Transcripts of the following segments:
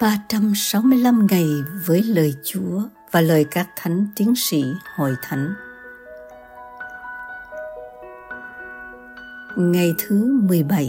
365 ngày với lời Chúa và lời các thánh tiến sĩ hội thánh. Ngày thứ 17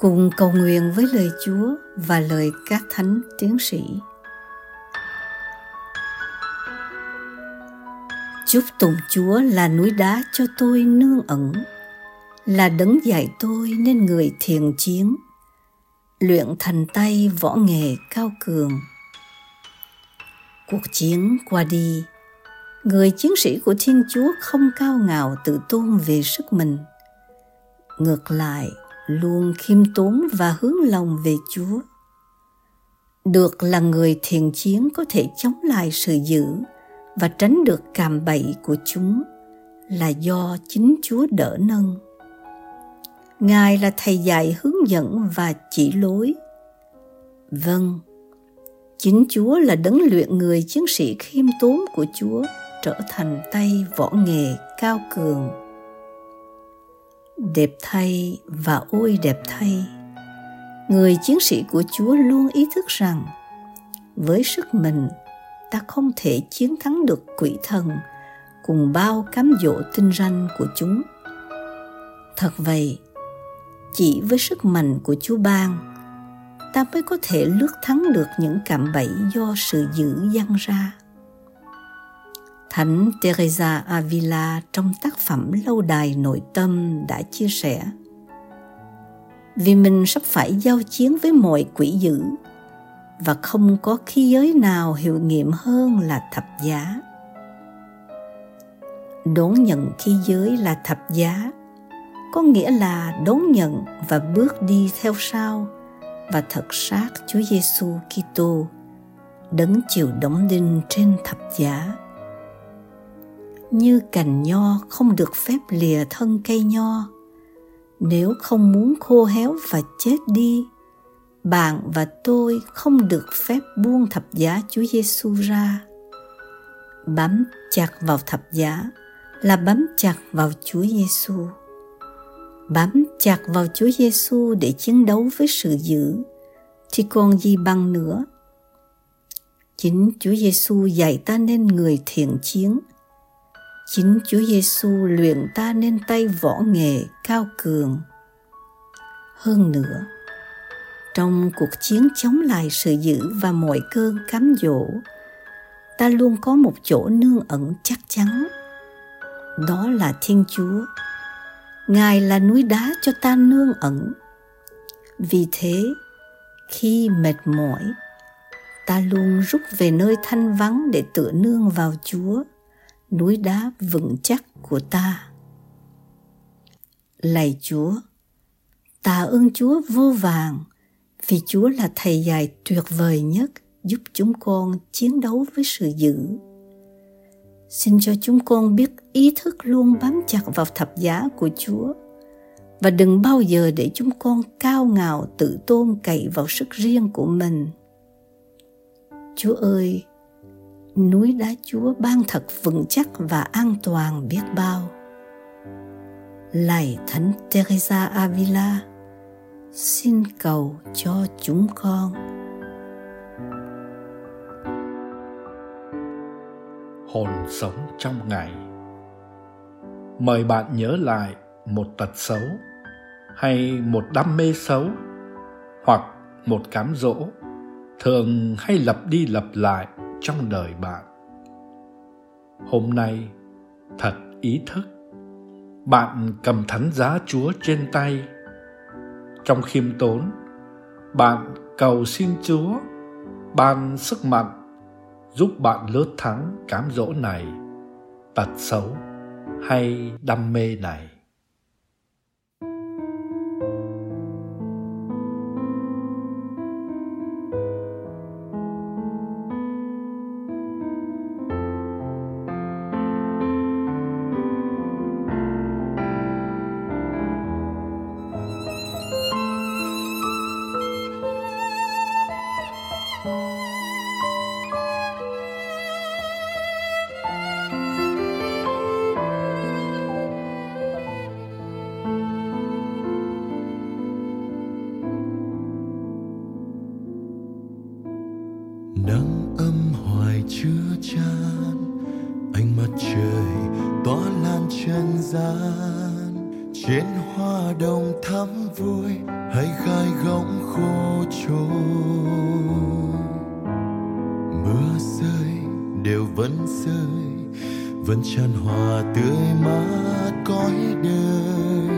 Cùng cầu nguyện với lời Chúa và lời các thánh tiến sĩ. Chúc tụng Chúa là núi đá cho tôi nương ẩn, là đấng dạy tôi nên người thiền chiến, luyện thành tay võ nghề cao cường cuộc chiến qua đi, người chiến sĩ của thiên chúa không cao ngạo tự tôn về sức mình ngược lại luôn khiêm tốn và hướng lòng về chúa được là người thiền chiến có thể chống lại sự dữ và tránh được cạm bẫy của chúng là do chính chúa đỡ nâng Ngài là thầy dạy hướng dẫn và chỉ lối. Vâng, chính Chúa là đấng luyện người chiến sĩ khiêm tốn của Chúa trở thành tay võ nghề cao cường. Đẹp thay và ôi đẹp thay, người chiến sĩ của Chúa luôn ý thức rằng với sức mình ta không thể chiến thắng được quỷ thần cùng bao cám dỗ tinh ranh của chúng. Thật vậy, chỉ với sức mạnh của Chúa ban, ta mới có thể lướt thắng được những cạm bẫy do sự dữ dăng ra. Thánh Teresa Avila trong tác phẩm Lâu đài nội tâm đã chia sẻ Vì mình sắp phải giao chiến với mọi quỷ dữ và không có khí giới nào hiệu nghiệm hơn là thập giá. Đón nhận khí giới là thập giá có nghĩa là đón nhận và bước đi theo sau và thật sát Chúa Giêsu Kitô đấng chịu đóng đinh trên thập giá. Như cành nho không được phép lìa thân cây nho, nếu không muốn khô héo và chết đi, bạn và tôi không được phép buông thập giá Chúa Giêsu ra. Bám chặt vào thập giá là bám chặt vào Chúa Giêsu bám chặt vào Chúa Giêsu để chiến đấu với sự dữ thì còn gì bằng nữa. Chính Chúa Giêsu dạy ta nên người thiện chiến. Chính Chúa Giêsu luyện ta nên tay võ nghệ cao cường. Hơn nữa, trong cuộc chiến chống lại sự dữ và mọi cơn cám dỗ, ta luôn có một chỗ nương ẩn chắc chắn. Đó là Thiên Chúa Ngài là núi đá cho ta nương ẩn. Vì thế, khi mệt mỏi, ta luôn rút về nơi thanh vắng để tựa nương vào Chúa, núi đá vững chắc của ta. Lạy Chúa, tạ ơn Chúa vô vàng vì Chúa là thầy dạy tuyệt vời nhất giúp chúng con chiến đấu với sự dữ Xin cho chúng con biết ý thức luôn bám chặt vào thập giá của Chúa và đừng bao giờ để chúng con cao ngạo tự tôn cậy vào sức riêng của mình. Chúa ơi, núi đá Chúa ban thật vững chắc và an toàn biết bao. Lạy Thánh Teresa Avila, xin cầu cho chúng con. hồn sống trong ngày mời bạn nhớ lại một tật xấu hay một đam mê xấu hoặc một cám dỗ thường hay lặp đi lặp lại trong đời bạn. Hôm nay, thật ý thức, bạn cầm thánh giá chúa trên tay. Trong khiêm tốn, bạn cầu xin chúa ban sức mạnh giúp bạn lướt thắng cám dỗ này, tật xấu hay đam mê này. nắng âm hoài chưa chán ánh mặt trời tỏa lan trần gian. Trên hoa đồng thắm vui hay gai gọng khô trôi mưa rơi, đều vẫn rơi, vẫn tràn hòa tươi mát cõi đời.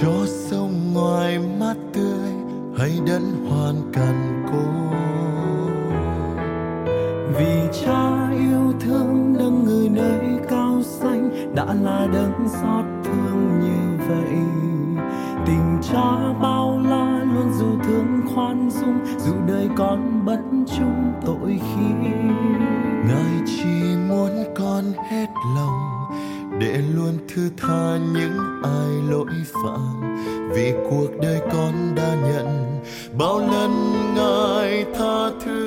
Cho sông ngoài mắt tươi hay đất hoàn cằn cô. Vì cha yêu thương đấng người nơi cao xanh, đã là đấng sao khoan dung, dù đời con bất chung tội khi. Ngài chỉ muốn con hết lòng để luôn thứ tha những ai lỗi phạm. Vì cuộc đời con đã nhận, bao lần ngài tha thứ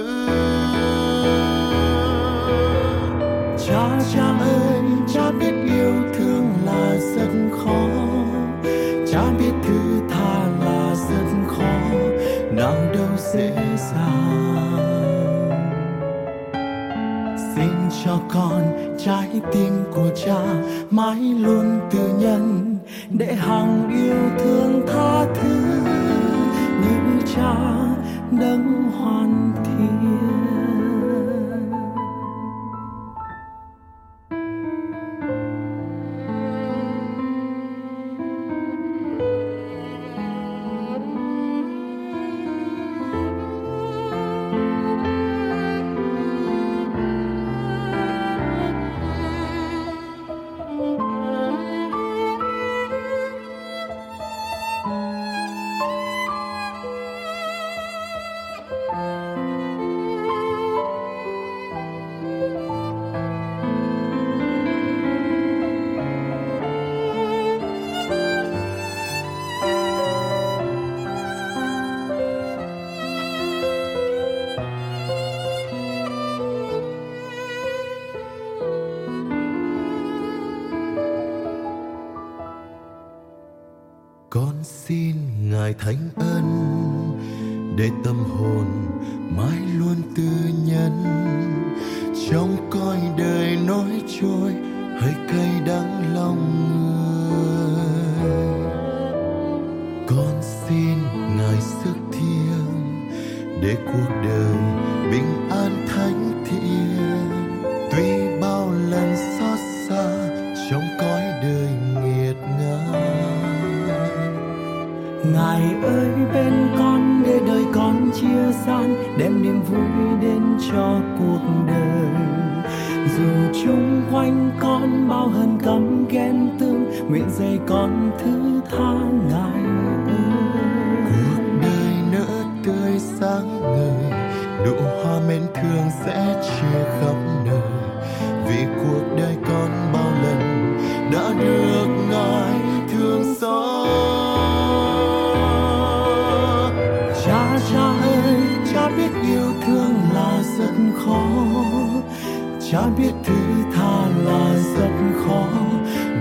tim của cha, mãi luôn từ nhân, để hằng yêu thương tha thứ. Như cha đấng hoàn thiện. Con xin ngài thánh ân để tâm hồn mãi luôn tư nhân. Trong coi đời nói trôi hơi cay đắng lòng gian, đem niềm vui đến cho cuộc đời. Dù chung quanh con bao hận căm ghen tương nguyện dạy con thứ tha ngài cuộc đời nỡ tươi sáng ngời, nụ hoa mến thương sẽ chia khắp nơi. Vì cuộc đời con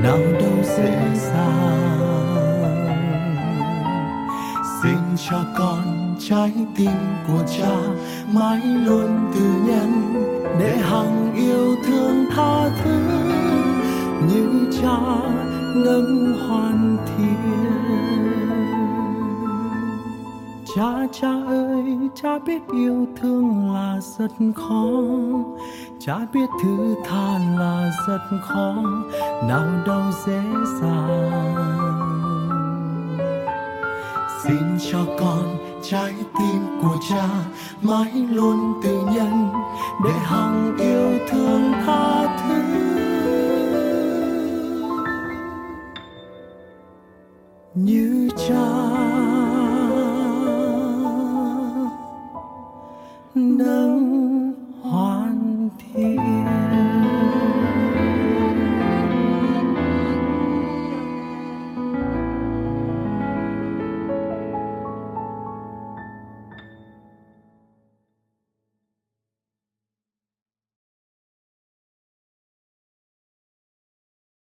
nào đâu dễ dàng. Xin cho con trái tim của cha mãi luôn từ nhân để hằng yêu thương tha thứ. Như cha đấng hoàn thiện cha cha ơi, cha biết yêu thương là rất khó. Cha biết thứ tha là rất khó. Nào đâu dễ dàng. Xin cho con trái tim của cha mãi luôn tự nhân để hằng yêu thương tha thứ. Như cha. Nâng